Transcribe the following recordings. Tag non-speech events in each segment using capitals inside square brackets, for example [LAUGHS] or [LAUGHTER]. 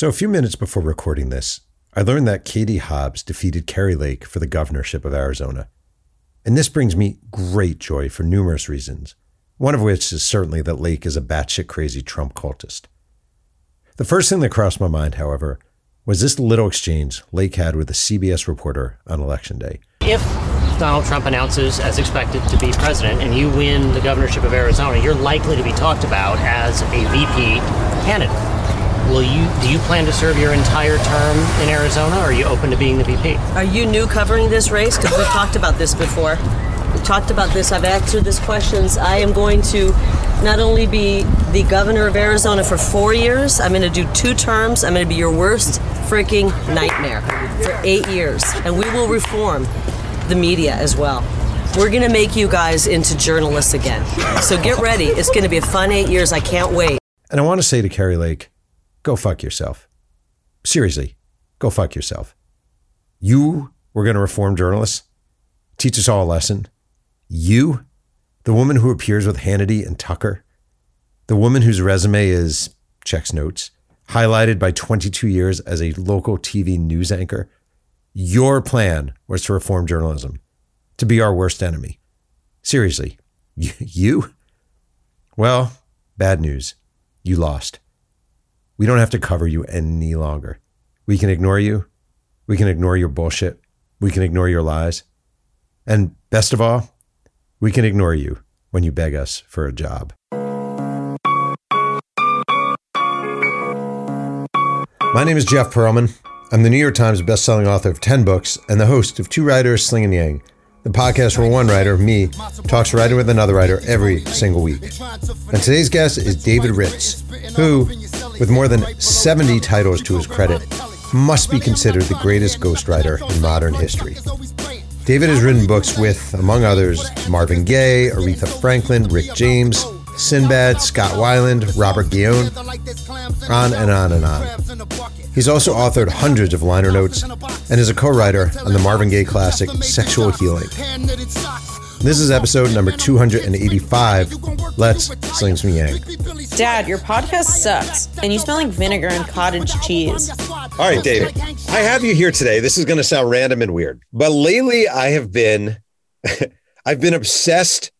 So, a few minutes before recording this, I learned that Katie Hobbs defeated Kari Lake for the governorship of Arizona. And this brings me great joy for numerous reasons, one of which is certainly that Lake is a batshit crazy Trump cultist. The first thing that crossed my mind, however, was this little exchange Lake had with a CBS reporter on election day. If Donald Trump announces, as expected, to be president and you win the governorship of Arizona, you're likely to be talked about as a VP candidate. Will you do you plan to serve your entire term in Arizona or are you open to being the VP? Are you new covering this race? Because we've talked about this before. We've talked about this. I've answered these questions. I am going to not only be the governor of Arizona for four years, I'm going to do two terms. I'm going to be your worst freaking nightmare for eight years. And we will reform the media as well. We're going to make you guys into journalists again. So get ready. It's going to be a fun eight years. I can't wait. And I want to say to Kari Lake, go fuck yourself. Seriously, go fuck yourself. You were going to reform journalists, teach us all a lesson. You, the woman who appears with Hannity and Tucker, the woman whose resume is checks notes, highlighted by 22 years as a local TV news anchor. Your plan was to reform journalism, to be our worst enemy. Seriously, [LAUGHS] you? Well, bad news. You lost. We don't have to cover you any longer. We can ignore you. We can ignore your bullshit. We can ignore your lies. And best of all, we can ignore you when you beg us for a job. My name is Jeff Pearlman. I'm the New York Times bestselling author of 10 books and the host of Two Writers Slinging Yang, the podcast where one writer, me, talks writing with another writer every single week. And today's guest is David Ritz, who, with more than 70 titles to his credit, must be considered the greatest ghostwriter in modern history. David has written books with, among others, Marvin Gaye, Aretha Franklin, Rick James, Sinbad, Scott Weiland, Robert Guillaume, on and on and on. He's also authored hundreds of liner notes and is a co writer on the Marvin Gaye classic Sexual Healing. This is episode number 285. Let's sling some yang. Dad, your podcast sucks, and you smell like vinegar and cottage cheese. All right, David, I have you here today. This is going to sound random and weird, but lately I have been, [LAUGHS] I've been obsessed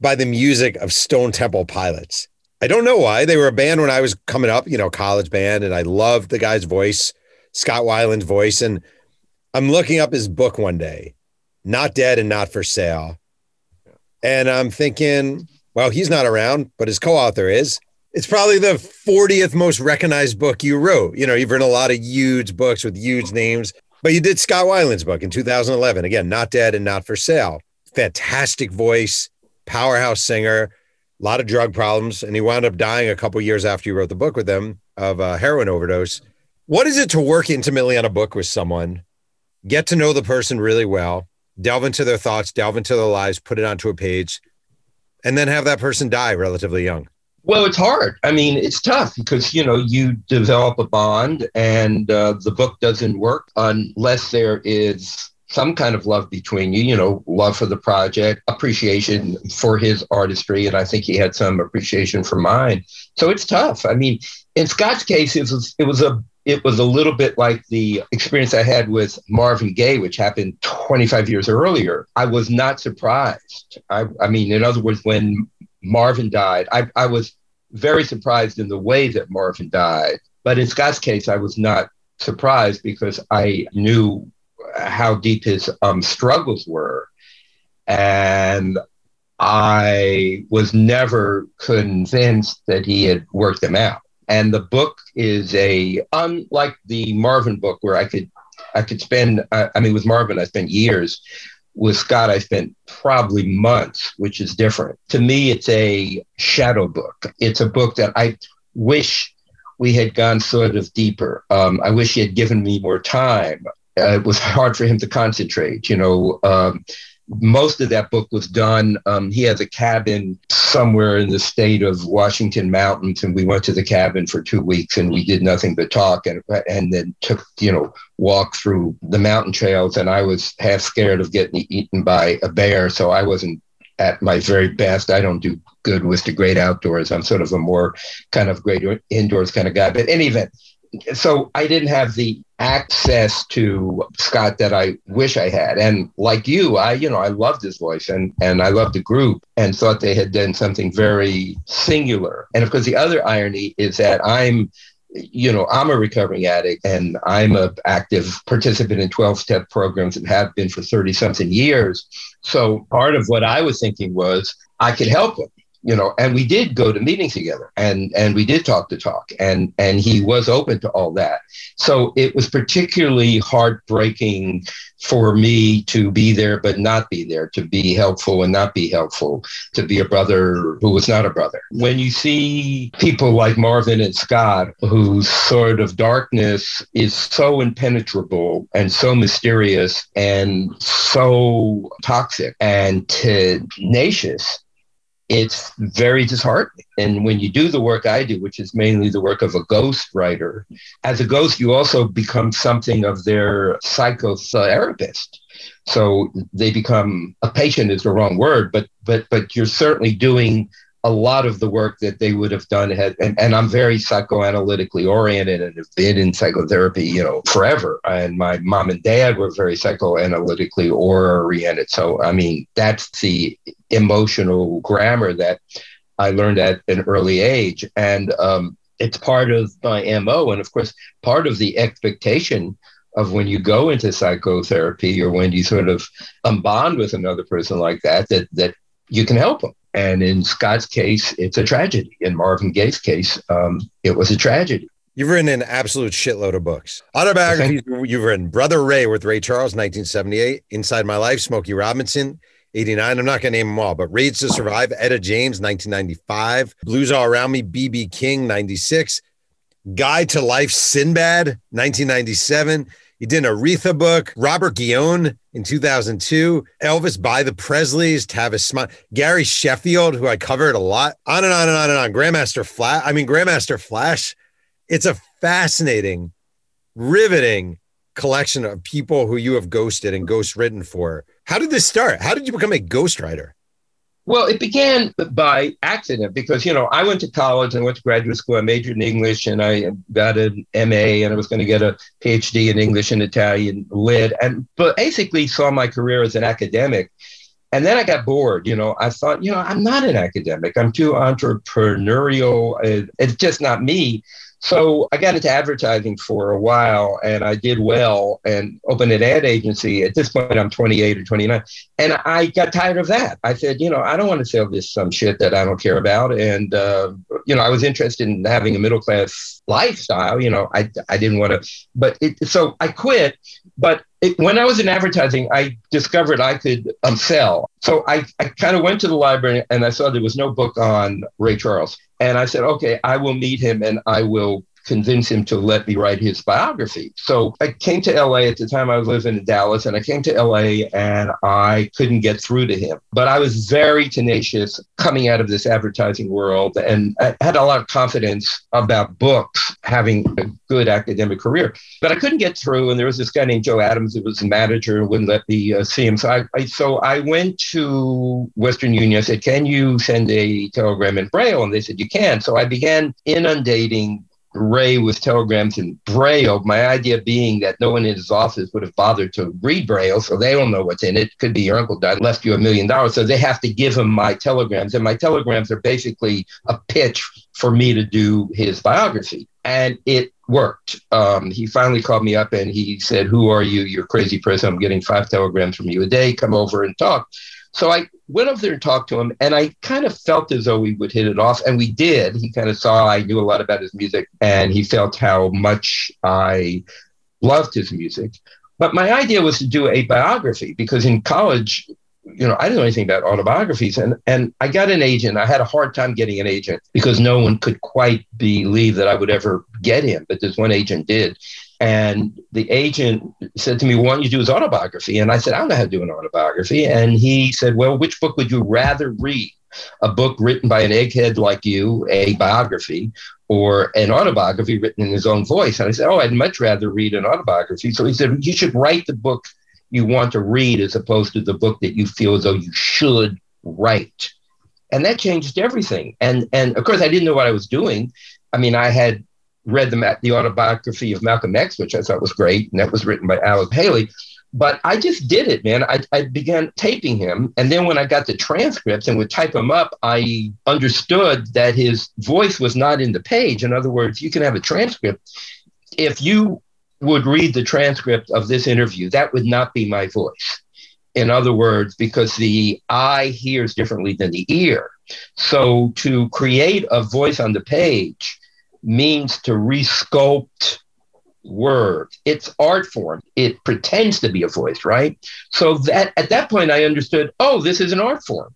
by the music of Stone Temple Pilots. I don't know why. They were a band when I was coming up, you know, college band, and I loved the guy's voice, Scott Weiland's voice. And I'm looking up his book one day, Not Dead and Not for Sale. And I'm thinking, well, he's not around, but his co author is. It's probably the 40th most recognized book you wrote. You know, you've written a lot of huge books with huge names, but you did Scott Weiland's book in 2011. Again, Not Dead and Not for Sale. Fantastic voice, powerhouse singer, a lot of drug problems. And he wound up dying a couple years after you wrote the book with them of a heroin overdose. What is it to work intimately on a book with someone, get to know the person really well, delve into their thoughts, delve into their lives, put it onto a page, and then have that person die relatively young? Well, it's hard. I mean, it's tough because you know you develop a bond, and uh, the book doesn't work unless there is some kind of love between you. You know, love for the project, appreciation for his artistry, and I think he had some appreciation for mine. So it's tough. I mean, in Scott's case, it was it was a it was a little bit like the experience I had with Marvin Gaye, which happened 25 years earlier. I was not surprised. I, I mean, in other words, when Marvin died, I, I was very surprised in the way that Marvin died. But in Scott's case, I was not surprised because I knew how deep his um, struggles were. And I was never convinced that he had worked them out. And the book is a unlike the Marvin book where I could I could spend I, I mean with Marvin I spent years with Scott I spent probably months which is different. To me it's a shadow book. It's a book that I wish we had gone sort of deeper. Um, I wish he had given me more time. Uh, it was hard for him to concentrate. You know, um, most of that book was done. Um, he has a cabin somewhere in the state of Washington Mountains, and we went to the cabin for two weeks, and we did nothing but talk, and and then took you know walk through the mountain trails, and I was half scared of getting eaten by a bear, so I wasn't at my very best. I don't do good with the great outdoors. I'm sort of a more kind of great indoors kind of guy. But any event, so I didn't have the access to Scott that I wish I had. And like you, I, you know, I loved his voice and, and I loved the group and thought they had done something very singular. And of course, the other irony is that I'm you know, I'm a recovering addict and I'm an active participant in 12 step programs and have been for 30 something years. So part of what I was thinking was I could help him you know and we did go to meetings together and and we did talk to talk and and he was open to all that. So it was particularly heartbreaking for me to be there but not be there to be helpful and not be helpful to be a brother who was not a brother. When you see people like marvin and scott whose sort of darkness is so impenetrable and so mysterious and so toxic and tenacious it's very disheartening. And when you do the work I do, which is mainly the work of a ghost writer, as a ghost, you also become something of their psychotherapist. So they become a patient is the wrong word, but but but you're certainly doing a lot of the work that they would have done had and, and i'm very psychoanalytically oriented and have been in psychotherapy you know forever. And my mom and dad were very psychoanalytically oriented. So i mean that's the emotional grammar that i learned at an early age. And um, it's part of my mo and of course part of the expectation of when you go into psychotherapy or when you sort of bond with another person like that that that you can help them and in Scott's case, it's a tragedy. In Marvin Gaye's case, um, it was a tragedy. You've written an absolute shitload of books. Autobiographies you've written Brother Ray with Ray Charles, 1978, Inside My Life, Smokey Robinson, 89. I'm not going to name them all, but Rage to Survive, Etta James, 1995, Blues All Around Me, BB King, 96, Guide to Life, Sinbad, 1997. He did an Aretha book, Robert Guillaume in 2002, Elvis by the Presleys, Tavis Smiley, Gary Sheffield, who I covered a lot, on and on and on and on. Grandmaster Flash. I mean, Grandmaster Flash. It's a fascinating, riveting collection of people who you have ghosted and ghost written for. How did this start? How did you become a ghostwriter? Well, it began by accident because, you know, I went to college and went to graduate school. I majored in English and I got an MA and I was going to get a PhD in English and Italian lit and but basically saw my career as an academic. And then I got bored. You know, I thought, you know, I'm not an academic. I'm too entrepreneurial. It's just not me. So I got into advertising for a while and I did well and opened an ad agency. At this point, I'm 28 or 29. And I got tired of that. I said, you know, I don't want to sell this some shit that I don't care about. And, uh, you know, I was interested in having a middle class lifestyle. You know, I, I didn't want to, but it, so I quit. But it, when I was in advertising, I discovered I could um, sell. So I, I kind of went to the library and I saw there was no book on Ray Charles. And I said, okay, I will meet him and I will convince him to let me write his biography. So I came to LA at the time I was living in Dallas, and I came to LA and I couldn't get through to him. But I was very tenacious coming out of this advertising world and I had a lot of confidence about books having a good academic career. But I couldn't get through, and there was this guy named Joe Adams who was a manager and wouldn't let me uh, see him. So I, I, so I went to Western Union. I said, "Can you send a telegram in Braille?" And they said, "You can." So I began inundating Ray with telegrams in Braille. My idea being that no one in his office would have bothered to read Braille, so they don't know what's in it. Could be your uncle died, left you a million dollars, so they have to give him my telegrams, and my telegrams are basically a pitch for me to do his biography, and it worked. Um, he finally called me up and he said, "Who are you? You're crazy person. I'm getting five telegrams from you a day. Come over and talk." So I went over there and talked to him, and I kind of felt as though we would hit it off, and we did. He kind of saw I knew a lot about his music, and he felt how much I loved his music. But my idea was to do a biography because in college, you know, I didn't know anything about autobiographies, and and I got an agent. I had a hard time getting an agent because no one could quite believe that I would ever get him, but this one agent did. And the agent said to me, Why don't you do his autobiography? And I said, I don't know how to do an autobiography. And he said, Well, which book would you rather read? A book written by an egghead like you, a biography, or an autobiography written in his own voice? And I said, Oh, I'd much rather read an autobiography. So he said, You should write the book you want to read as opposed to the book that you feel as though you should write. And that changed everything. And and of course I didn't know what I was doing. I mean, I had read the, the autobiography of Malcolm X, which I thought was great, and that was written by Alex Haley. But I just did it, man. I, I began taping him. And then when I got the transcripts and would type them up, I understood that his voice was not in the page. In other words, you can have a transcript. If you would read the transcript of this interview, that would not be my voice. In other words, because the eye hears differently than the ear. So to create a voice on the page means to resculpt words. It's art form. It pretends to be a voice, right? So that at that point I understood, oh, this is an art form.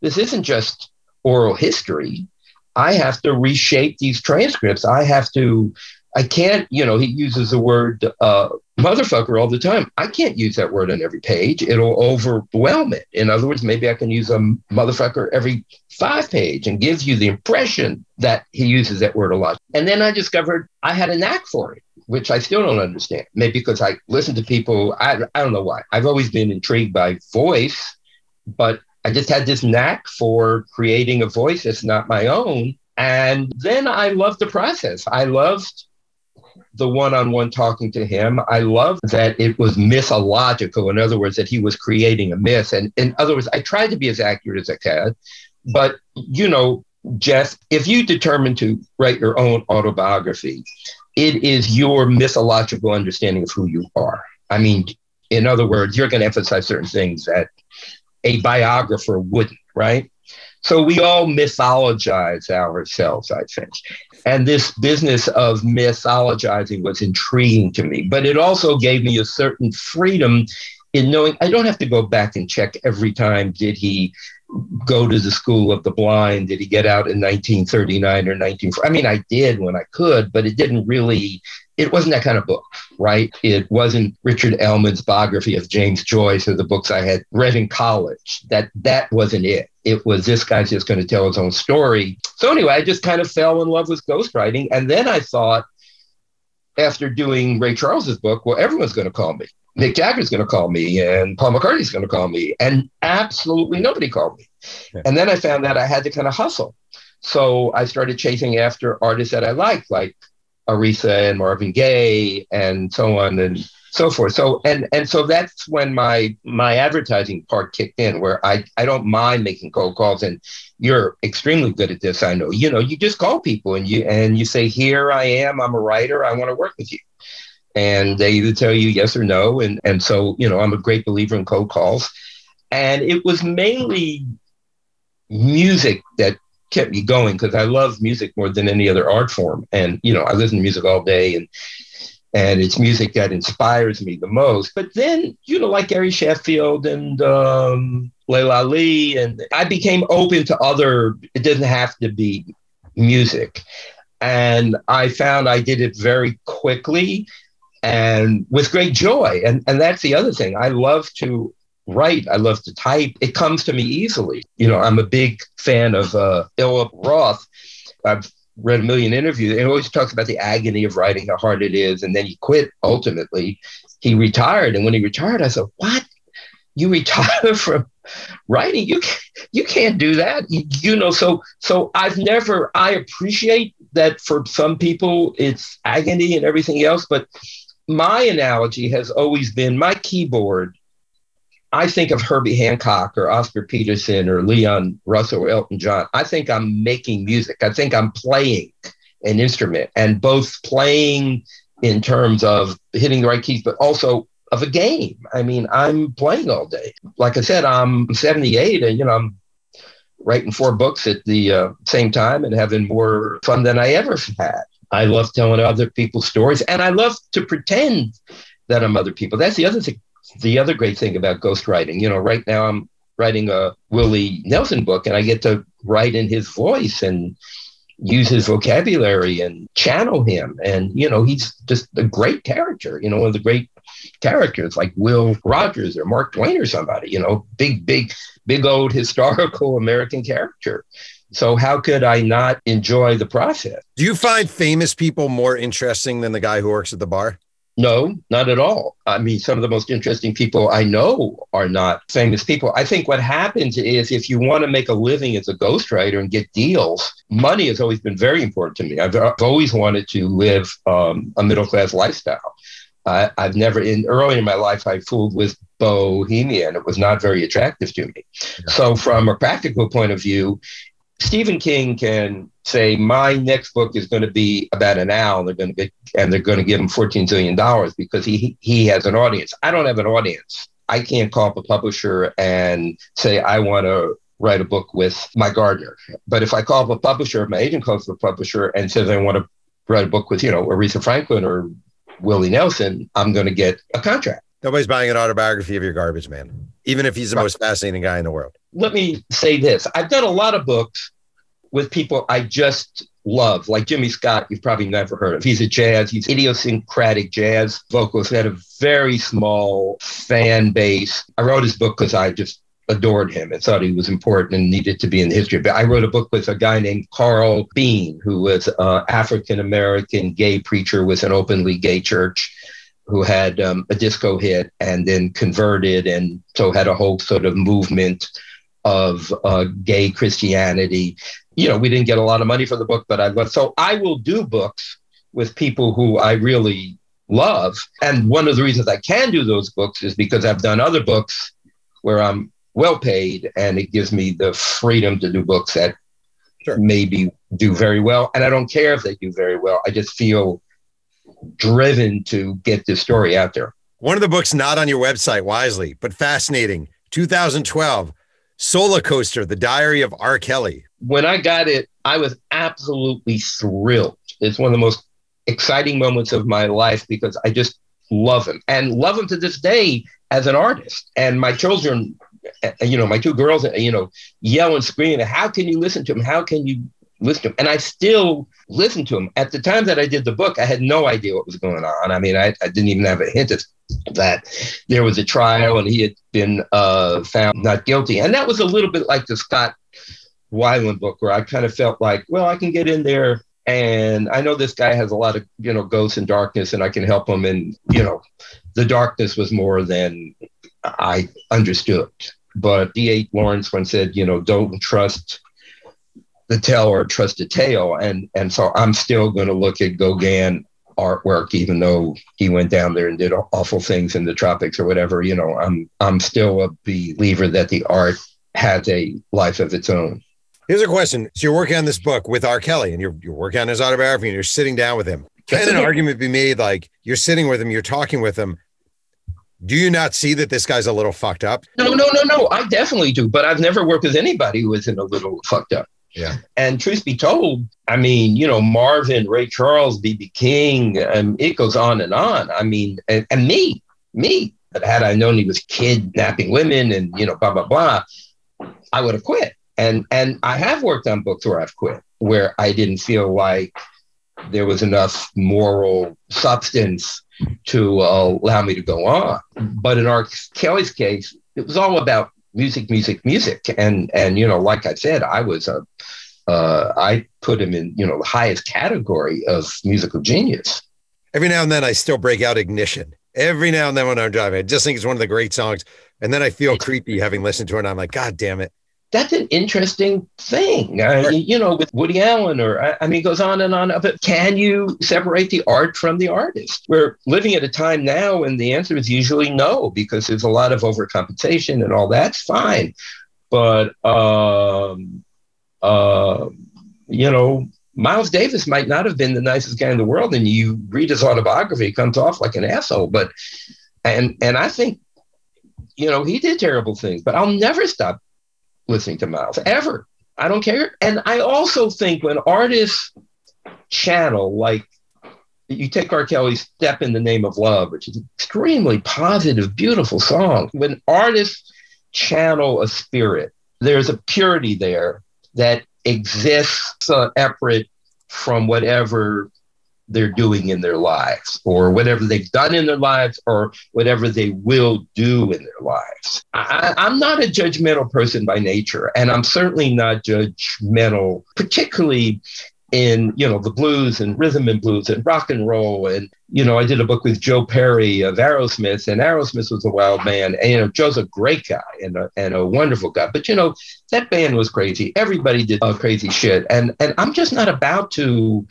This isn't just oral history. I have to reshape these transcripts. I have to, I can't, you know, he uses the word uh, motherfucker all the time. I can't use that word on every page. It'll overwhelm it. In other words, maybe I can use a motherfucker every five page and gives you the impression that he uses that word a lot. And then I discovered I had a knack for it which I still don't understand. Maybe because I listen to people, I, I don't know why. I've always been intrigued by voice, but I just had this knack for creating a voice that's not my own. And then I loved the process. I loved the one on one talking to him. I love that it was mythological. In other words, that he was creating a myth. And in other words, I tried to be as accurate as I could. But, you know, Jeff, if you determine to write your own autobiography, it is your mythological understanding of who you are. I mean, in other words, you're going to emphasize certain things that a biographer wouldn't, right? So we all mythologize ourselves, I think. And this business of mythologizing was intriguing to me, but it also gave me a certain freedom in knowing I don't have to go back and check every time did he go to the school of the blind? Did he get out in 1939 or 19? I mean, I did when I could, but it didn't really. It wasn't that kind of book, right? It wasn't Richard Ellmann's biography of James Joyce or the books I had read in college. That that wasn't it. It was this guy's just going to tell his own story. So anyway, I just kind of fell in love with ghostwriting, and then I thought, after doing Ray Charles's book, well, everyone's going to call me. Mick Jagger's going to call me and Paul McCartney's going to call me. And absolutely nobody called me. Yeah. And then I found that I had to kind of hustle. So I started chasing after artists that I liked, like Aretha and Marvin Gaye and so on and so forth. So and and so that's when my my advertising part kicked in, where I I don't mind making cold calls, and you're extremely good at this. I know. You know, you just call people and you and you say, "Here I am. I'm a writer. I want to work with you." and they either tell you yes or no. And, and so, you know, I'm a great believer in cold calls. And it was mainly music that kept me going because I love music more than any other art form. And, you know, I listen to music all day and, and it's music that inspires me the most. But then, you know, like Gary Sheffield and um, Leila Lee, and I became open to other, it doesn't have to be music. And I found I did it very quickly and with great joy. And, and that's the other thing. I love to write. I love to type. It comes to me easily. You know, I'm a big fan of uh, Philip Roth. I've read a million interviews and always talks about the agony of writing, how hard it is. And then he quit ultimately. He retired. And when he retired, I said, What? You retire [LAUGHS] from writing? You can't, you can't do that. You, you know, so so I've never I appreciate that for some people it's agony and everything else, but my analogy has always been my keyboard. I think of Herbie Hancock or Oscar Peterson or Leon Russell or Elton John. I think I'm making music. I think I'm playing an instrument and both playing in terms of hitting the right keys, but also of a game. I mean, I'm playing all day. Like I said, I'm 78 and, you know, I'm writing four books at the uh, same time and having more fun than I ever had. I love telling other people's stories, and I love to pretend that I'm other people. That's the other thing. The other great thing about ghostwriting, you know, right now I'm writing a Willie Nelson book, and I get to write in his voice and use his vocabulary and channel him. And you know, he's just a great character. You know, one of the great characters like Will Rogers or Mark Twain or somebody. You know, big, big, big old historical American character. So how could I not enjoy the process? Do you find famous people more interesting than the guy who works at the bar? No, not at all. I mean, some of the most interesting people I know are not famous people. I think what happens is if you want to make a living as a ghostwriter and get deals, money has always been very important to me. I've, always wanted to live um, a middle class lifestyle. I, I've never, in early in my life, I fooled with bohemia and it was not very attractive to me. So, from a practical point of view, Stephen King can say my next book is going to be about an owl. They're going to get and they're going to give him fourteen billion dollars because he he has an audience. I don't have an audience. I can't call up a publisher and say I want to write a book with my gardener. But if I call up a publisher, if my agent calls up a publisher and says I want to write a book with you know Aretha Franklin or Willie Nelson, I'm going to get a contract. Nobody's buying an autobiography of your garbage man, even if he's the most fascinating guy in the world. Let me say this I've done a lot of books with people I just love, like Jimmy Scott, you've probably never heard of. He's a jazz, he's idiosyncratic jazz vocalist, had a very small fan base. I wrote his book because I just adored him and thought he was important and needed to be in history. But I wrote a book with a guy named Carl Bean, who was uh, an African American gay preacher with an openly gay church who had um, a disco hit and then converted and so had a whole sort of movement of uh, gay Christianity. You know, we didn't get a lot of money for the book, but I love. So I will do books with people who I really love. And one of the reasons I can do those books is because I've done other books where I'm well paid and it gives me the freedom to do books that sure. maybe do very well. And I don't care if they do very well. I just feel driven to get this story out there. One of the books not on your website, wisely, but fascinating 2012 Soulacoaster, The Diary of R. Kelly. When I got it, I was absolutely thrilled. It's one of the most exciting moments of my life because I just love him and love him to this day as an artist. And my children, eh, you know, my two girls, eh, you know, yell and scream, How can you listen to him? How can you listen to him. And I still listen to him. At the time that I did the book, I had no idea what was going on. I mean, I, I didn't even have a hint of that there was a trial and he had been uh, found not guilty. And that was a little bit like the Scott Weiland book, where I kind of felt like, well, I can get in there and I know this guy has a lot of, you know, ghosts and darkness and I can help him. And, you know, the darkness was more than I understood. But D.H. Lawrence once said, you know, don't trust the tell or trust the tale. And and so I'm still going to look at Gauguin artwork, even though he went down there and did awful things in the tropics or whatever. You know, I'm I'm still a believer that the art has a life of its own. Here's a question: So you're working on this book with R. Kelly, and you're you're working on his autobiography, and you're sitting down with him. [LAUGHS] Can an argument be made like you're sitting with him, you're talking with him? Do you not see that this guy's a little fucked up? No, no, no, no. I definitely do, but I've never worked with anybody who isn't a little fucked up. Yeah. And truth be told, I mean, you know, Marvin, Ray Charles, BB King, and it goes on and on. I mean, and, and me, me, but had I known he was kidnapping women and, you know, blah, blah, blah, I would have quit. And and I have worked on books where I've quit, where I didn't feel like there was enough moral substance to uh, allow me to go on. But in R. Kelly's case, it was all about music, music, music. And and you know, like I said, I was a uh, I put him in you know the highest category of musical genius. Every now and then, I still break out ignition. Every now and then when I'm driving, I just think it's one of the great songs. And then I feel [LAUGHS] creepy having listened to it. And I'm like, God damn it that's an interesting thing. Uh, you know, with Woody Allen, or I, I mean, goes on and on. But can you separate the art from the artist? We're living at a time now, and the answer is usually no, because there's a lot of overcompensation and all that's fine. But um, uh, you know, Miles Davis might not have been the nicest guy in the world, and you read his autobiography, comes off like an asshole. But and and I think you know he did terrible things, but I'll never stop listening to Miles ever. I don't care. And I also think when artists channel, like you take R. Kelly's Step in the Name of Love, which is an extremely positive, beautiful song. When artists channel a spirit, there's a purity there that exists separate from whatever they're doing in their lives or whatever they've done in their lives or whatever they will do in their lives. I, am not a judgmental person by nature, and I'm certainly not judgmental, particularly in you know the blues and rhythm and blues and rock and roll. And you know I did a book with Joe Perry of Aerosmith and Aerosmith was a wild man and you know Joe's a great guy and a, and a wonderful guy. But you know that band was crazy. Everybody did crazy shit. And and I'm just not about to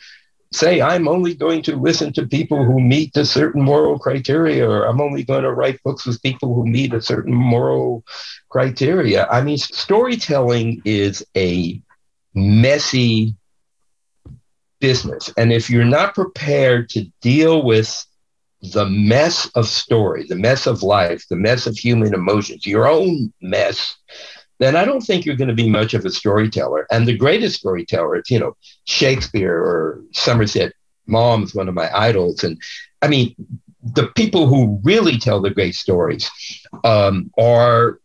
say I'm only going to listen to people who meet a certain moral criteria or I'm only going to write books with people who meet a certain moral criteria I mean storytelling is a messy business. And if you're not prepared to deal with the mess of story, the mess of life, the mess of human emotions, your own mess, then I don't think you're going to be much of a storyteller. And the greatest storyteller, you know, Shakespeare or Somerset Maugham's one of my idols. And I mean, the people who really tell the great stories um, are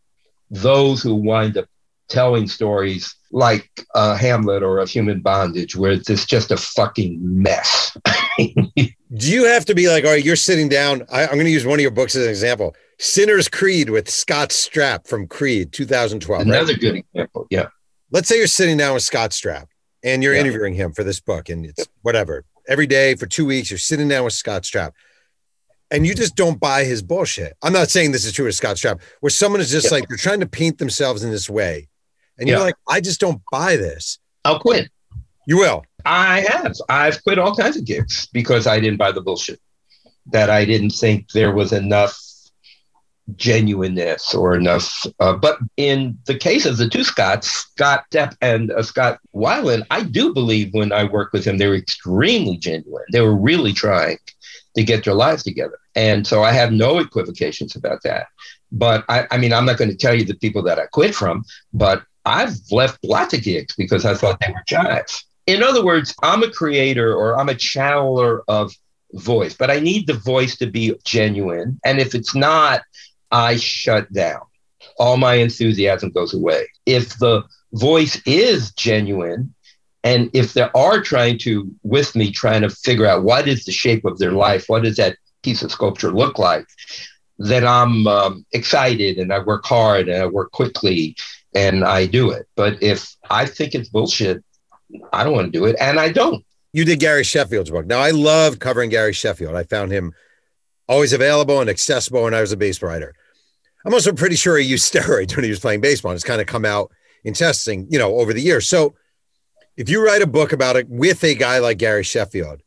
those who wind up telling stories like uh, Hamlet or a human bondage, where it's just a fucking mess. [LAUGHS] Do you have to be like, all right, you're sitting down? I, I'm going to use one of your books as an example Sinner's Creed with Scott Stapp from Creed 2012. Another right? good example. Yeah. Let's say you're sitting down with Scott Stapp and you're Yeah. interviewing him for this book, and it's whatever. Every day for two weeks, you're sitting down with Scott Stapp and you just don't buy his bullshit. I'm not saying this is true of Scott Stapp, where someone is just Yeah. like, they're trying to paint themselves in this way. And you're like, I just don't buy this. I'll quit. You will. I have. I've quit all kinds of gigs because I didn't buy the bullshit. That I didn't think there was enough genuineness or enough. Uh, but in the case of the two Scotts, Scott Stapp and uh, Scott Weiland, I do believe when I worked with them, they were extremely genuine. They were really trying to get their lives together. And so I have no equivocations about that. But I, I mean, I'm not going to tell you the people that I quit from, but I've left lots of gigs because I thought they were jives. In other words, I'm a creator or I'm a channeler of voice, but I need the voice to be genuine. And if it's not, I shut down. All my enthusiasm goes away. If the voice is genuine, and if they are trying to, with me, trying to figure out what is the shape of their life, what does that piece of sculpture look like, then I'm um, excited and I work hard and I work quickly and I do it. But if I think it's bullshit, I don't want to do it, and I don't. You did Gary Sheffield's book. Now, I love covering Gary Sheffield. I found him always available and accessible when I was a base writer. I'm also pretty sure he used [LAUGHS] steroids when he was playing baseball. It's kind of come out in testing, you know, over the years. So if you write a book about it with a guy like Gary Sheffield,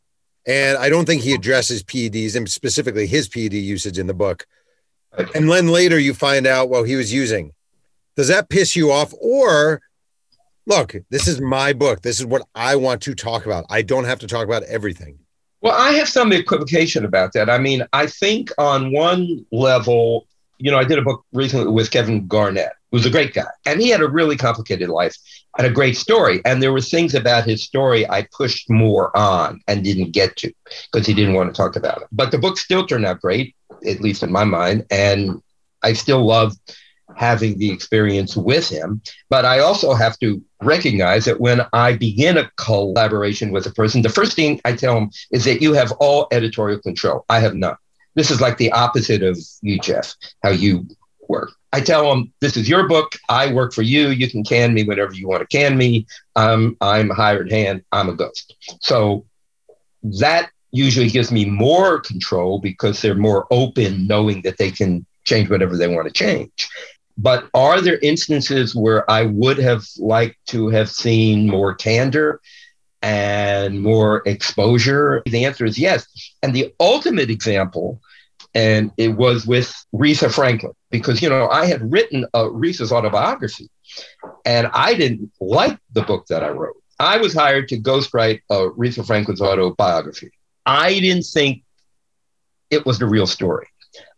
and I don't think he addresses PEDs and specifically his PED usage in the book, and then later you find out what he was using, does that piss you off? Or look, this is my book. This is what I want to talk about. I don't have to talk about everything. Well, I have some equivocation about that. I mean, I think on one level, you know, I did a book recently with Kevin Garnett, who's a great guy, and he had a really complicated life and a great story. And there were things about his story I pushed more on and didn't get to because he didn't want to talk about it. But the book still turned out great, at least in my mind. And I still love having the experience with him. But I also have to recognize that when I begin a collaboration with a person, the first thing I tell them is that you have all editorial control. I have none. This is like the opposite of you, Jeff, how you work. I tell them, this is your book. I work for you. You can can me whenever you want to can me. Um, I'm a hired hand. I'm a ghost. So that usually gives me more control because they're more open, knowing that they can change whatever they want to change. But are there instances where I would have liked to have seen more candor and more exposure? The answer is yes. And the ultimate example, and it was with Aretha Franklin, because, you know, I had written uh, Aretha's autobiography and I didn't like the book that I wrote. I was hired to ghostwrite uh, Aretha Franklin's autobiography. I didn't think it was the real story.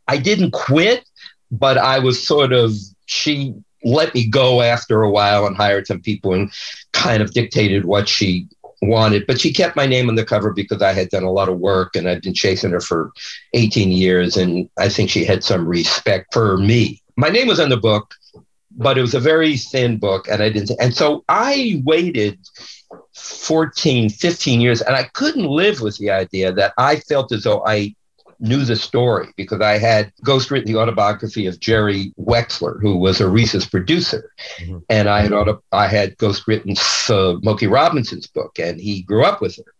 I didn't quit, but I was sort of, she let me go after a while and hired some people and kind of dictated what she wanted. But she kept my name on the cover because I had done a lot of work and I'd been chasing her for 18 years. And I think she had some respect for me. My name was on the book, but it was a very thin book. And I didn't, and so I waited 14, 15 years and I couldn't live with the idea that I felt as though I knew the story because I had ghostwritten the autobiography of Jerry Wexler, who was Aretha's producer, mm-hmm. and I had auto, I had ghostwritten uh, Robinson's book, and he grew up with her,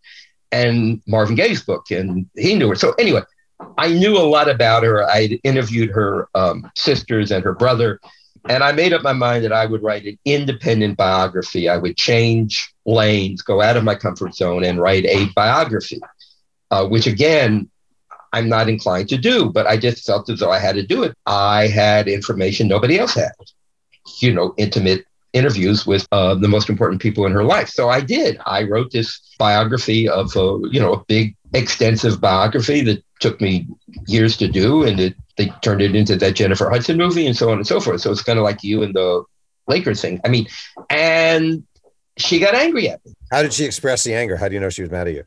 and Marvin Gaye's book, and he knew her. So anyway, I knew a lot about her. I interviewed her um, sisters and her brother, and I made up my mind that I would write an independent biography. I would change lanes, go out of my comfort zone, and write a biography, uh, which again, I'm not inclined to do, but I just felt as though I had to do it. I had information nobody else had, you know, intimate interviews with uh, the most important people in her life. So I did. I wrote this biography of, a, you know, a big, extensive biography that took me years to do, and it, they turned it into that Jennifer Hudson movie, and so on and so forth. So it's kind of like you and the Lakers thing. I mean, and she got angry at me. How did she express the anger? How do you know she was mad at you?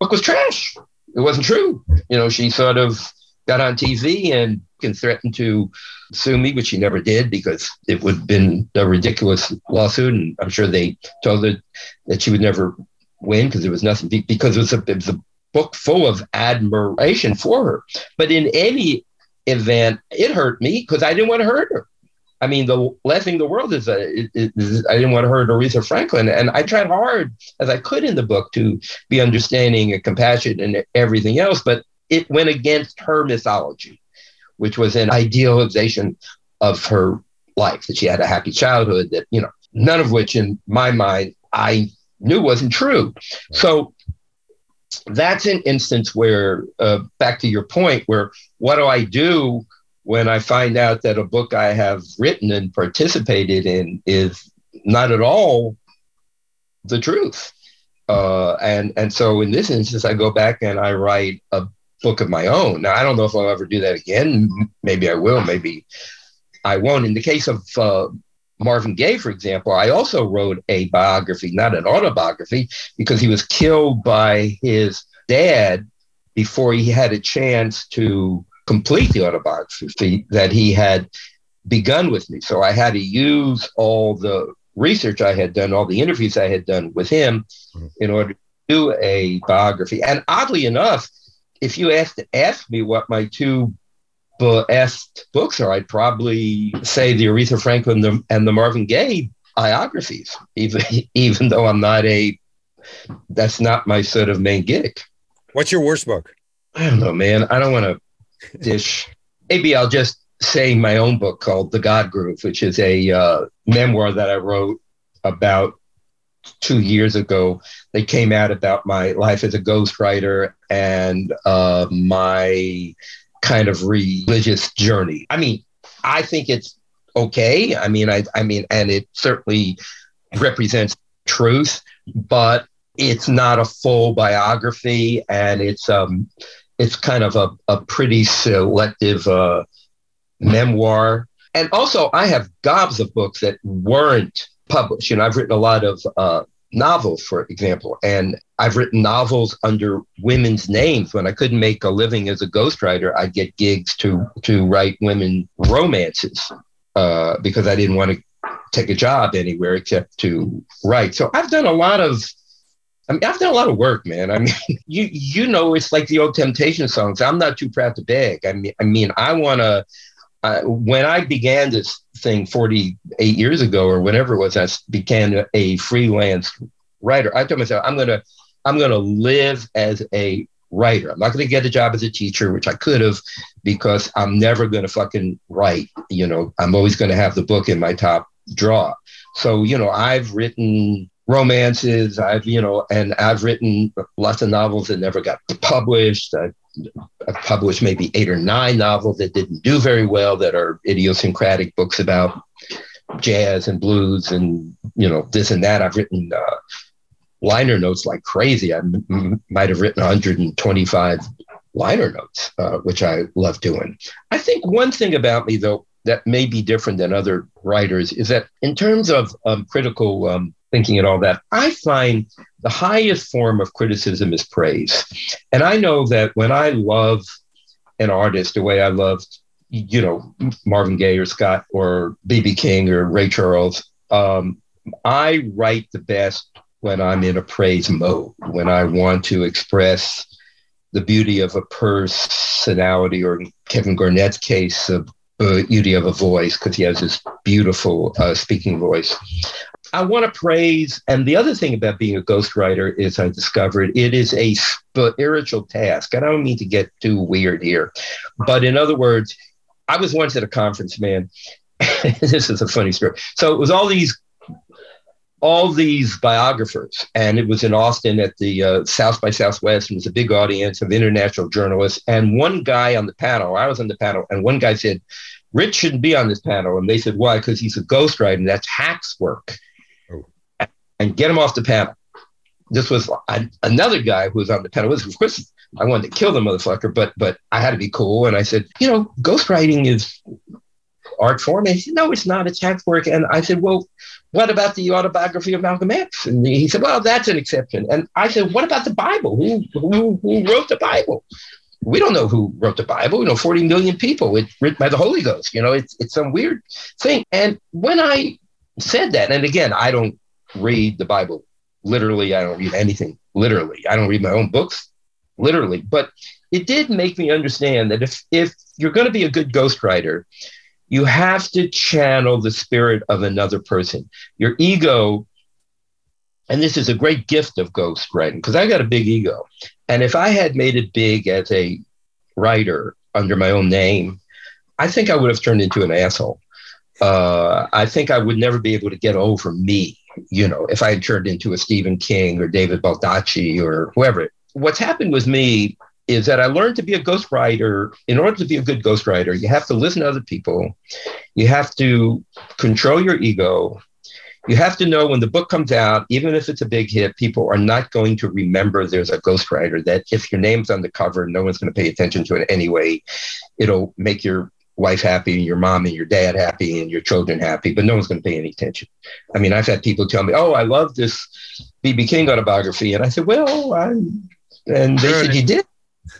Book was trash. It wasn't true. You know, she sort of got on TV and, and threatened to sue me, which she never did because it would have been a ridiculous lawsuit. And I'm sure they told her that she would never win because there was nothing, because it was a, it was a book full of admiration for her. But in any event, it hurt me because I didn't want to hurt her. I mean, the last thing in the world is, that I didn't want to hurt Aretha Franklin. And I tried hard as I could in the book to be understanding and compassionate and everything else, but it went against her mythology, which was an idealization of her life, that she had a happy childhood, that, you know, none of which in my mind I knew wasn't true. So that's an instance where, uh, back to your point, where what do I do when I find out that a book I have written and participated in is not at all the truth? Uh, and and so in this instance, I go back and I write a book of my own. Now I don't know if I'll ever do that again. Maybe I will. Maybe I won't. In the case of uh, Marvin Gaye, for example, I also wrote a biography, not an autobiography, because he was killed by his dad before he had a chance to complete the autobiography that he had begun with me. So I had to use all the research I had done, all the interviews I had done with him mm-hmm. in order to do a biography. And oddly enough, if you asked ask me what my two best books are, I'd probably say the Aretha Franklin and the Marvin Gaye biographies, even [LAUGHS] even though I'm not a that's not my sort of main gig. What's your worst book? I don't know, man. I don't want to dish. Maybe I'll just say my own book called The God Groove, which is a uh, memoir that I wrote about two years ago. They came out about my life as a ghostwriter and uh, my kind of religious journey. I mean, I think it's okay. I mean, I, I mean, and it certainly represents truth, but it's not a full biography, and it's um, it's kind of a, a pretty selective uh, memoir. And also, I have gobs of books that weren't published. You know, I've written a lot of uh, novels, for example, and I've written novels under women's names. When I couldn't make a living as a ghostwriter, I'd get gigs to to write women romances uh, because I didn't want to take a job anywhere except to write. So I've done a lot of. I mean, I've done a lot of work, man. I mean, [LAUGHS] you you know, it's like the old Temptation songs. I'm not too proud to beg. I mean, I mean, I want to. When I began this thing 48 years ago or whenever it was, I became a freelance writer. I told myself, I'm gonna I'm to live as a writer. I'm not to get a job as a teacher, which I could have, because I'm never to fucking write. You know, I'm always to have the book in my top drawer. So, you know, I've written romances, I've, you know, and I've written lots of novels that never got published. I've, I've published maybe eight or nine novels that didn't do very well, that are idiosyncratic books about jazz and blues and, you know, this and that. I've written uh, liner notes like crazy. I might have written 125 liner notes, uh, which I love doing. I think one thing about me, though, that may be different than other writers is that in terms of um, critical um, thinking and all that, I find the highest form of criticism is praise. And I know that when I love an artist the way I loved, you know, Marvin Gaye or Scott or B.B. King or Ray Charles, um, I write the best when I'm in a praise mode, when I want to express the beauty of a personality, or in Kevin Garnett's case, the beauty of a voice, because he has this beautiful uh, speaking voice. I want to praise, and the other thing about being a ghostwriter is I discovered it is a spiritual task. I don't mean to get too weird here, but in other words, I was once at a conference, man. [LAUGHS] this is a funny story. So it was all these all these biographers, and it was in Austin at the uh, South by Southwest, and it was a big audience of international journalists. And one guy on the panel, I was on the panel, and one guy said, "Ritz shouldn't be on this panel," and they said, "Why?" Because he's a ghostwriter, and that's hacks work. And get him off the panel. This was another guy who was on the panel. Was, of course, I wanted to kill the motherfucker, but but I had to be cool, and I said, you know, ghostwriting is art form. And he said, no, it's not. It's hack work. And I said, well, what about the autobiography of Malcolm X? And he said, well, that's an exception. And I said, what about the Bible? Who, who, who wrote the Bible? We don't know who wrote the Bible. You know, 40 million people. It's written by the Holy Ghost. You know, it's, it's some weird thing. And when I said that, and again, I don't read the Bible literally. I don't read anything literally. I don't read my own books literally. But it did make me understand that if, if you're going to be a good ghostwriter, you have to channel the spirit of another person. Your ego, and this is a great gift of ghostwriting because I got a big ego. And if I had made it big as a writer under my own name, I think I would have turned into an asshole. Uh, I think I would never be able to get over me, you know, if I had turned into a Stephen King or David Baldacci or whoever. What's happened with me is that I learned to be a ghostwriter. In order to be a good ghostwriter, you have to listen to other people. You have to control your ego. You have to know when the book comes out, even if it's a big hit, people are not going to remember there's a ghostwriter. That if your name's on the cover, no one's going to pay attention to it anyway. It'll make your wife happy and your mom and your dad happy and your children happy, but no one's going to pay any attention. I mean, I've had people tell me, "Oh, I love this BB King autobiography," and I said, "Well, I," and they said, "You did."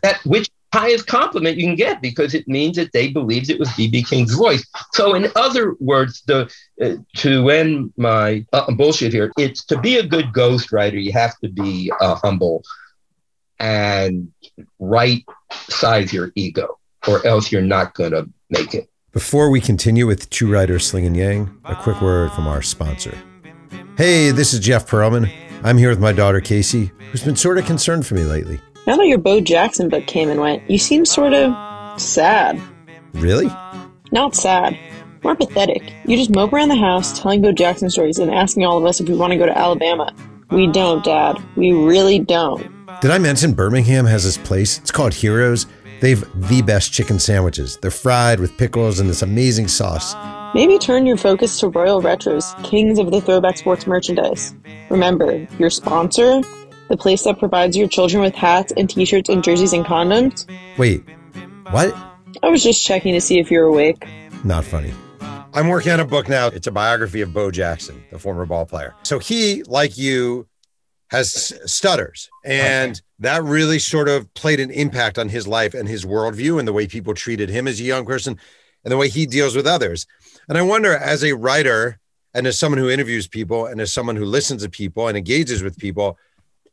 that which highest compliment you can get because it means that they believed it was BB King's voice. So, in other words, the uh, to end my uh, bullshit here, it's to be a good ghostwriter, you have to be uh, humble and right size your ego, or else you're not going to make it. Before we continue with True Writer Slinging and Yang, a quick word from our sponsor. Hey, this is Jeff Pearlman. I'm here with my daughter Casey, who's been sort of concerned for me lately. Now that your Bo Jackson book came and went, you seem sort of sad. Really? Not sad. More pathetic. You just mope around the house telling Bo Jackson stories and asking all of us if we want to go to Alabama. We don't, Dad. We really don't. Did I mention Birmingham has this place? It's called Heroes. They've the best chicken sandwiches. They're fried with pickles and this amazing sauce. Maybe turn your focus to Royal Retros, kings of the throwback sports merchandise. Remember, your sponsor the place that provides your children with hats and t shirts and jerseys and condoms? Wait, what? I was just checking to see if you're awake. Not funny. I'm working on a book now. It's a biography of Bo Jackson, the former ball player. So he, like you, has stutters. And okay. that really sort of played an impact on his life and his worldview and the way people treated him as a young person and the way he deals with others. And I wonder, as a writer and as someone who interviews people and as someone who listens to people and engages with people,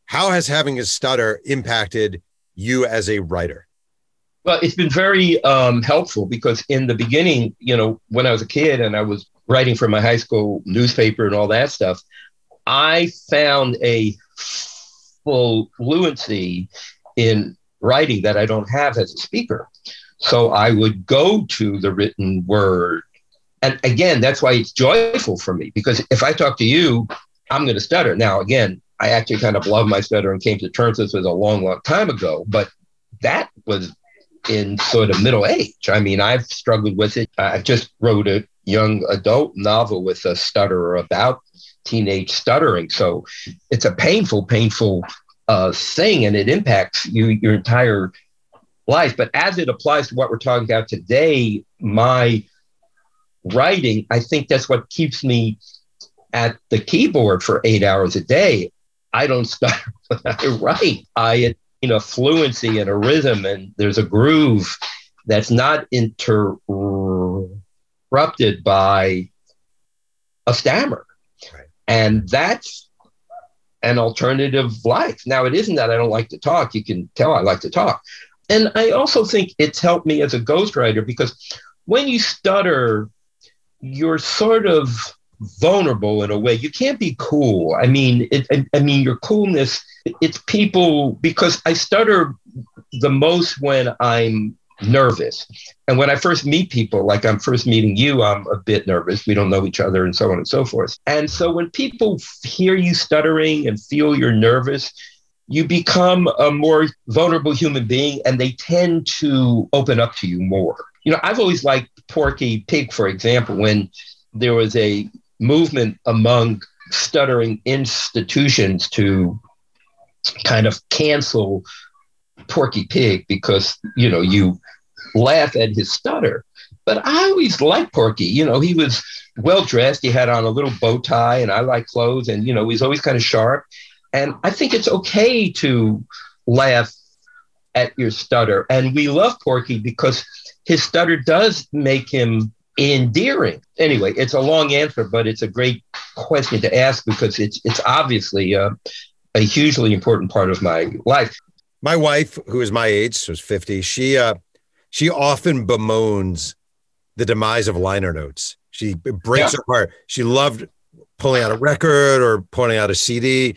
how has having a stutter impacted you as a writer? Well, it's been very um, helpful because in the beginning, you know, when I was a kid and I was writing for my high school newspaper and all that stuff, I found a full fluency in writing that I don't have as a speaker. So I would go to the written word. And again, that's why it's joyful for me because if I talk to you, I'm going to stutter. Now, again, I actually kind of love my stutter and came to terms with it a long, long time ago. But that was in sort of middle age. I mean, I've struggled with it. I just wrote a young adult novel with a stutterer about teenage stuttering. So it's a painful, painful uh, thing, and it impacts you your entire life. But as it applies to what we're talking about today, my writing, I think that's what keeps me at the keyboard for eight hours a day. I don't [LAUGHS] start I write. I you know fluency and a rhythm, and there's a groove that's not interrupted by a stammer. And that's an alternative life. Now, it isn't that I don't like to talk. You can tell I like to talk. And I also think it's helped me as a ghostwriter because when you stutter, you're sort of vulnerable in a way. You can't be cool. I mean, it, I, I mean, your coolness, it's people, because I stutter the most when I'm nervous. And when I first meet people, like I'm first meeting you, I'm a bit nervous. We don't know each other and so on and so forth. And so when people hear you stuttering and feel you're nervous, you become a more vulnerable human being and they tend to open up to you more. You know, I've always liked Porky Pig, for example, when there was a movement among stuttering institutions to kind of cancel Porky Pig because, you know, you laugh at his stutter. But I always liked Porky. You know, he was well dressed. He had on a little bow tie, and I like clothes. And, you know, he's always kind of sharp. And I think it's okay to laugh at your stutter. And we love Porky because his stutter does make him endearing. Anyway, it's a long answer, but it's a great question to ask because it's it's obviously a, a hugely important part of my life. My wife, who is my age, so is 50, she uh she often bemoans the demise of liner notes. She breaks yeah. her heart. She loved pulling out a record or pulling out a CD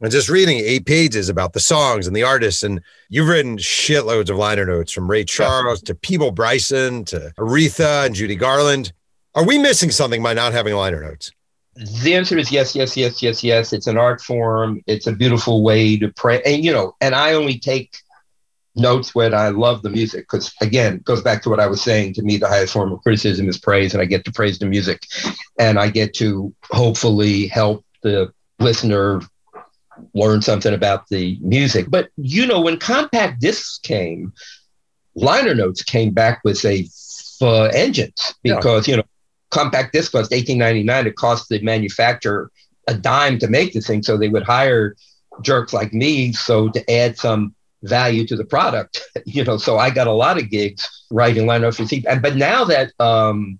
and just reading eight pages about the songs and the artists. And you've written shitloads of liner notes from Ray Charles to Peabo Bryson to Aretha and Judy Garland. Are we missing something by not having liner notes? The answer is yes, yes, yes, yes, yes. It's an art form. It's a beautiful way to pray. And, you know, and I only take notes when I love the music because again, it goes back to what I was saying. To me, the highest form of criticism is praise, and I get to praise the music, and I get to hopefully help the listener learn something about the music. But you know, when compact discs came, liner notes came back with a uh, engines because yeah. you know compact disc cost eighteen ninety nine. It cost the manufacturer a dime to make the thing, so they would hire jerks like me so to add some value to the product. [LAUGHS] you know, so I got a lot of gigs writing line for CD. And but now that um,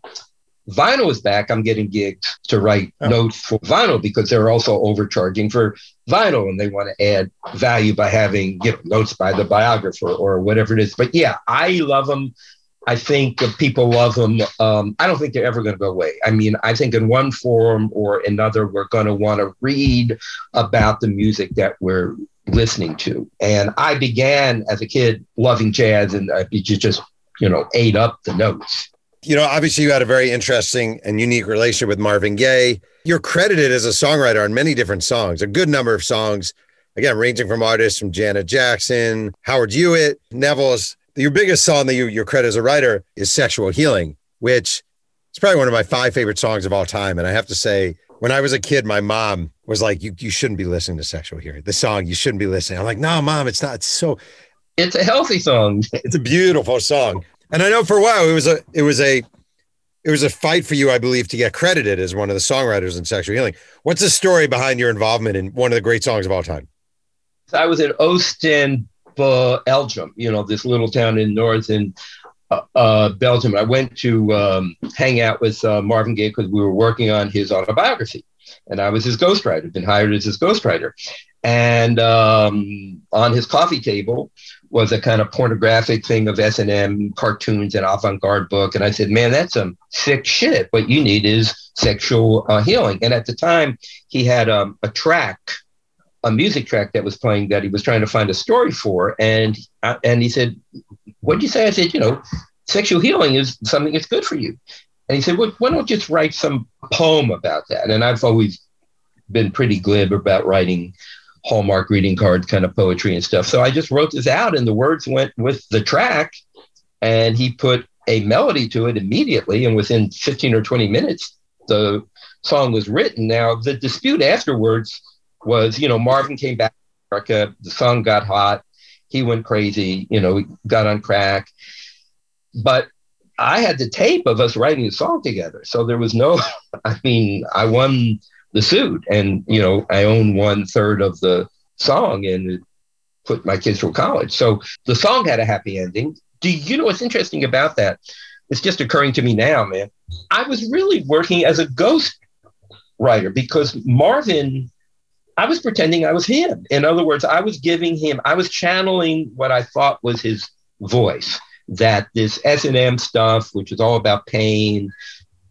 vinyl is back, I'm getting gigs to write oh. notes for vinyl because they're also overcharging for vinyl and they want to add value by having you know, notes by the biographer or whatever it is. But yeah, I love them. I think people love them. Um, I don't think they're ever going to go away. I mean, I think in one form or another, we're going to want to read about the music that we're listening to. And I began as a kid loving jazz and I just, you know, ate up the notes. You know, obviously, you had a very interesting and unique relationship with Marvin Gaye. You're credited as a songwriter on many different songs, a good number of songs, again, ranging from artists from Janet Jackson, Howard Hewitt, Neville's. Your biggest song that you, you're credited as a writer is Sexual Healing, which is probably one of my five favorite songs of all time. And I have to say, when I was a kid, my mom was like, "You you shouldn't be listening to Sexual Healing. The song you shouldn't be listening." I'm like, "No, mom, it's not. It's so." It's a healthy song. [LAUGHS] It's a beautiful song, and I know for a while it was a it was a it was a fight for you, I believe, to get credited as one of the songwriters in Sexual Healing. What's the story behind your involvement in one of the great songs of all time? I was in Ostend, Belgium. You know, this little town in northern uh, uh, Belgium. I went to um, hang out with uh, Marvin Gaye because we were working on his autobiography, and I was his ghostwriter. Been hired as his ghostwriter, and um, on his coffee table was a kind of pornographic thing of S and M cartoons and avant-garde book. And I said, "Man, that's some sick shit. What you need is sexual uh, healing." And at the time, he had um, a track a music track that was playing that he was trying to find a story for, and uh, and he said, "What did you say?" I said, "You know, sexual healing is something that's good for you." And he said, well, "Why don't you just write some poem about that?" And I've always been pretty glib about writing Hallmark greeting cards, kind of poetry and stuff. So I just wrote this out, and the words went with the track, and he put a melody to it immediately, and within 15 or 20 minutes, the song was written. Now the dispute afterwards was, you know, Marvin came back to America, the song got hot, he went crazy, you know, got on crack. But I had the tape of us writing the song together. So there was no, [LAUGHS] I mean, I won the suit and, you know, I own one third of the song and put my kids through college. So the song had a happy ending. Do you know what's interesting about that? It's just occurring to me now, man. I was really working as a ghost writer because Marvin I was pretending I was him. In other words, I was giving him, I was channeling what I thought was his voice. That this S and M stuff, which is all about pain,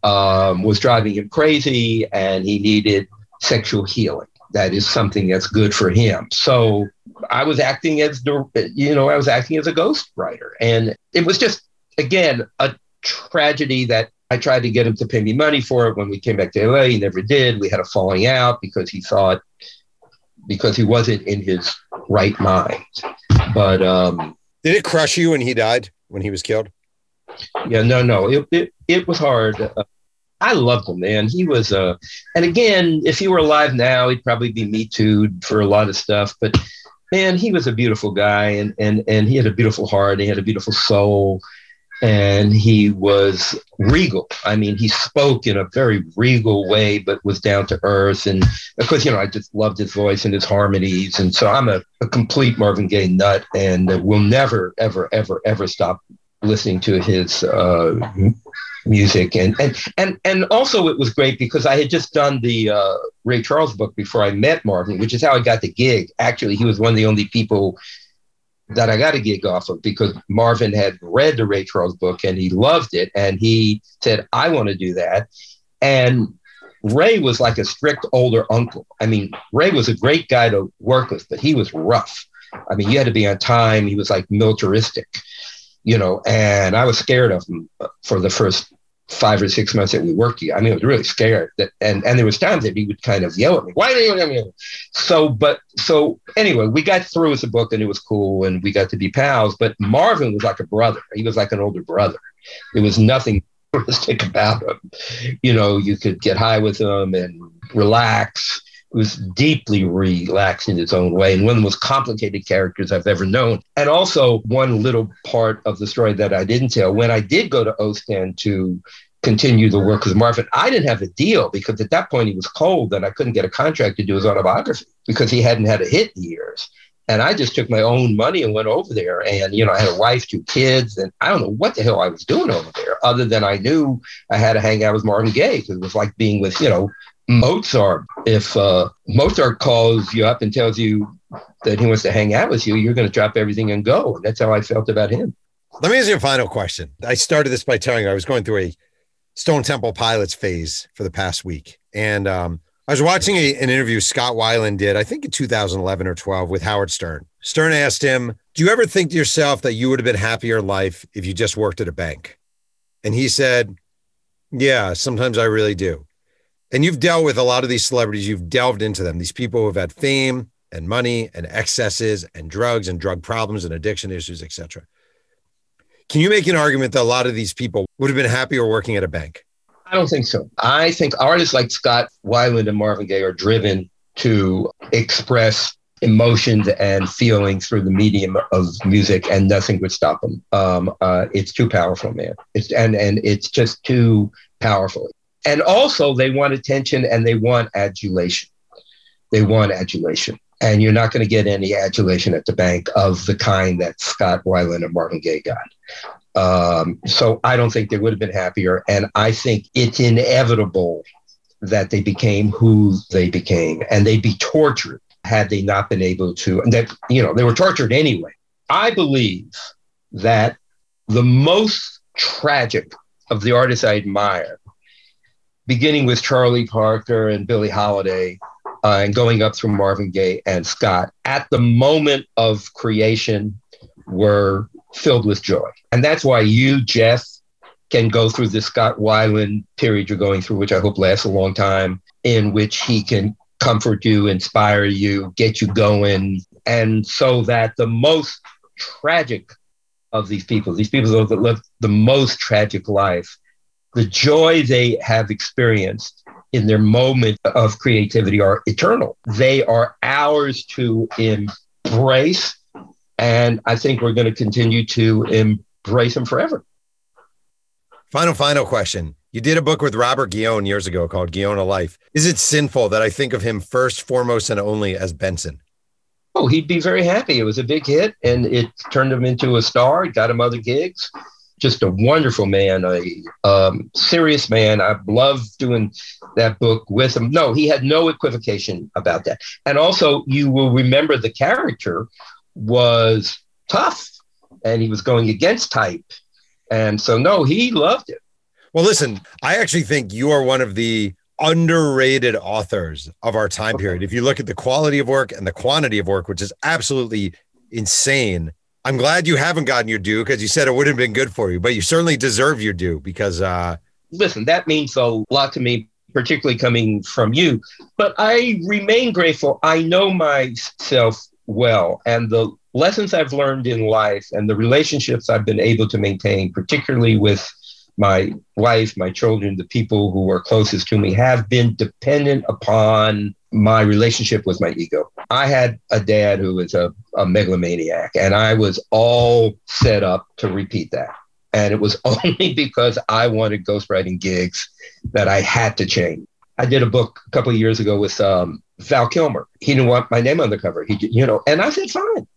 um, was driving him crazy, and he needed sexual healing. That is something that's good for him. So I was acting as the, you know, I was acting as a ghost writer, and it was just again a tragedy that I tried to get him to pay me money for it when we came back to LA. He never did. We had a falling out because he thought because he wasn't in his right mind. But um, did it crush you when he died? When he was killed? Yeah, no, no. It it, it was hard. Uh, I loved him, man. He was, uh, and again, if he were alive now, he'd probably be me too for a lot of stuff. But man, he was a beautiful guy, and and and he had a beautiful heart. And He had a beautiful soul, and he was regal. I mean, he spoke in a very regal way, but was down to earth. And of course, you know, I just loved his voice and his harmonies. And so I'm a, a complete Marvin Gaye nut, and will never, ever, ever, ever stop listening to his uh, music and and and and also it was great because I had just done the uh, Ray Charles book before I met Marvin, which is how I got the gig. Actually, he was one of the only people that I got a gig off of because Marvin had read the Ray Charles book and he loved it, and he said, "I want to do that." And Ray was like a strict older uncle. I mean, Ray was a great guy to work with, but he was rough. I mean, you had to be on time. He was like militaristic you know, and I was scared of him for the first five or six months that we worked together. I mean, I was really scared that, and, and there was times that he would kind of yell at me, why are you yelling at me? So, but, so anyway, we got through with the book and it was cool and we got to be pals, but Marvin was like a brother. He was like an older brother. There was nothing [LAUGHS] realistic about him. You know, you could get high with him and relax was deeply relaxed in its own way and one of the most complicated characters I've ever known. And also, one little part of the story that I didn't tell when I did go to Ostend to continue the work with Marvin, I didn't have a deal because at that point he was cold and I couldn't get a contract to do his autobiography because he hadn't had a hit in years. And I just took my own money and went over there. And, you know, I had a wife, two kids, and I don't know what the hell I was doing over there, other than I knew I had to hang out with Marvin Gaye because it was like being with, you know, Mozart, if uh, Mozart calls you up and tells you that he wants to hang out with you, you're going to drop everything and go. That's how I felt about him. Let me ask you a final question. I started this by telling you I was going through a Stone Temple Pilots phase for the past week. And um, I was watching a, an interview Scott Weiland did, I think in 2011 or 12, with Howard Stern. Stern asked him, Do you ever think to yourself that you would have been happier in life if you just worked at a bank? And he said, Yeah, sometimes I really do. And you've dealt with a lot of these celebrities, you've delved into them, these people who have had fame and money and excesses and drugs and drug problems and addiction issues, etc. Can you make an argument that a lot of these people would have been happier working at a bank? I don't think so. I think artists like Scott Weiland and Marvin Gaye are driven to express emotions and feelings through the medium of music, and nothing would stop them. Um, uh, it's too powerful, man. It's and and it's just too powerful. And also, they want attention and they want adulation. They want adulation. And you're not going to get any adulation at the bank of the kind that Scott Weiland and Marvin Gaye got. Um, so I don't think they would have been happier. And I think it's inevitable that they became who they became and they'd be tortured had they not been able to. And that, you know, they were tortured anyway. I believe that the most tragic of the artists I admire beginning with Charlie Parker and Billie Holiday uh, and going up through Marvin Gaye and Scott, at the moment of creation, were filled with joy. And that's why you, Jeff, can go through the Scott Weiland period you're going through, which I hope lasts a long time, in which he can comfort you, inspire you, get you going. And so that the most tragic of these people, these people that live the most tragic life, the joy they have experienced in their moment of creativity are eternal. They are ours to embrace. And I think we're going to continue to embrace them forever. Final, final question. You did a book with Robert Guillaume years ago called Guillaume a Life. Is it sinful that I think of him first, foremost, and only as Benson? Oh, he'd be very happy. It was a big hit and it turned him into a star. It got him other gigs just a wonderful man, a um, serious man. I love doing that book with him. No, he had no equivocation about that. And also, you will remember the character was tough and he was going against type. And so, no, he loved it. Well, listen, I actually think you are one of the underrated authors of our time period. If you look at the quality of work and the quantity of work, which is absolutely insane. I'm glad you haven't gotten your due because you said it would have been good for you, but you certainly deserve your due because uh listen, that means a lot to me, particularly coming from you. But I remain grateful. I know myself well, and the lessons I've learned in life and the relationships I've been able to maintain, particularly with my wife, my children, the people who are closest to me, have been dependent upon my relationship with my ego. I had a dad who was a, a megalomaniac, and I was all set up to repeat that. And it was [LAUGHS] only because I wanted ghostwriting gigs that I had to change. I did a book a couple of years ago with um, Val Kilmer. He didn't want my name on the cover. He, you know, and I said fine.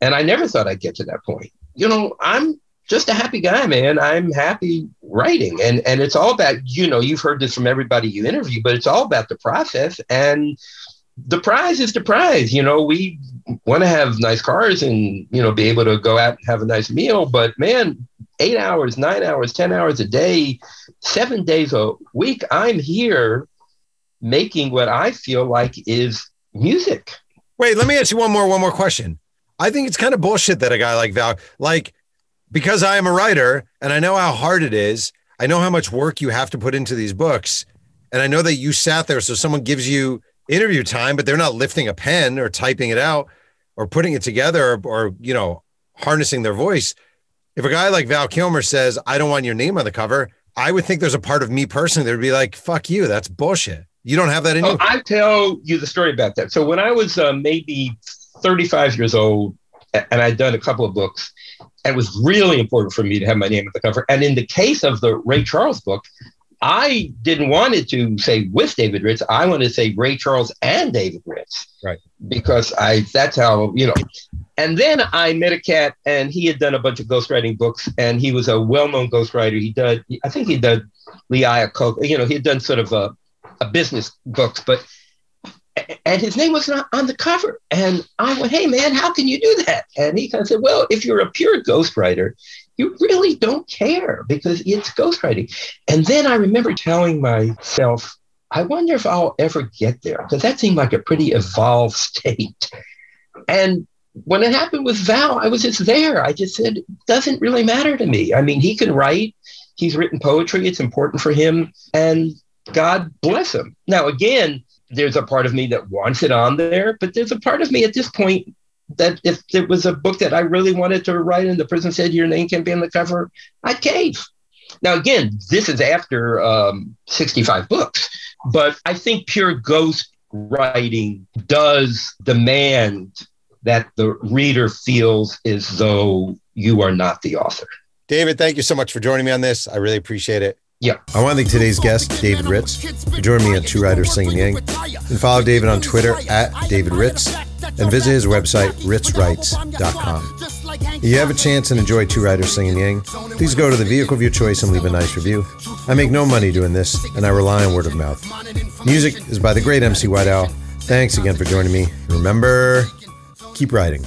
And I never thought I'd get to that point. You know, I'm just a happy guy, man. I'm happy writing, and and it's all about you know you've heard this from everybody you interview, but it's all about the process and the prize is the prize. You know, we want to have nice cars and you know be able to go out and have a nice meal, but man, eight hours, nine hours, ten hours a day, seven days a week, I'm here making what I feel like is music. Wait, let me ask you one more one more question. I think it's kind of bullshit that a guy like Val, like, because I am a writer and I know how hard it is. I know how much work you have to put into these books. And I know that you sat there. So someone gives you interview time, but they're not lifting a pen or typing it out or putting it together or, or you know, harnessing their voice. If a guy like Val Kilmer says, I don't want your name on the cover, I would think there's a part of me personally that would be like, fuck you. That's bullshit. You don't have that in oh, you. I tell you the story about that. So when I was uh, maybe 35 years old, and I'd done a couple of books, it was really important for me to have my name at the cover. And in the case of the Ray Charles book, I didn't want it to say with David Ritz. I wanted to say Ray Charles and David Ritz. Right. Because I that's how, you know. And then I met a cat and he had done a bunch of ghostwriting books and he was a well-known ghostwriter. He did I think he did Lee Iacocca, you know, he had done sort of a, a business books, but and his name was not on the cover. And I went, hey, man, how can you do that? And he kind of said, well, if you're a pure ghostwriter, you really don't care because it's ghostwriting. And then I remember telling myself, I wonder if I'll ever get there because that seemed like a pretty evolved [LAUGHS] state. And when it happened with Val, I was just there. I just said, it doesn't really matter to me. I mean, he can write, he's written poetry, it's important for him. And God bless him. Now, again, there's a part of me that wants it on there, but there's a part of me at this point that if there was a book that I really wanted to write and the person said your name can be on the cover, I'd cave. Now, again, this is after um, 65 books, but I think pure ghost writing does demand that the reader feels as though you are not the author. David, thank you so much for joining me on this. I really appreciate it. Yeah. I want to thank today's guest, David Ritz, for joining me on Two Writers Slinging Yang. And follow David on Twitter at David Ritz and visit his website, ritzwrites.com. If you have a chance and enjoy Two Writers Slinging Yang, please go to the vehicle of your choice and leave a nice review. I make no money doing this, and I rely on word of mouth. Music is by the great MC White Owl. Thanks again for joining me. Remember, keep writing.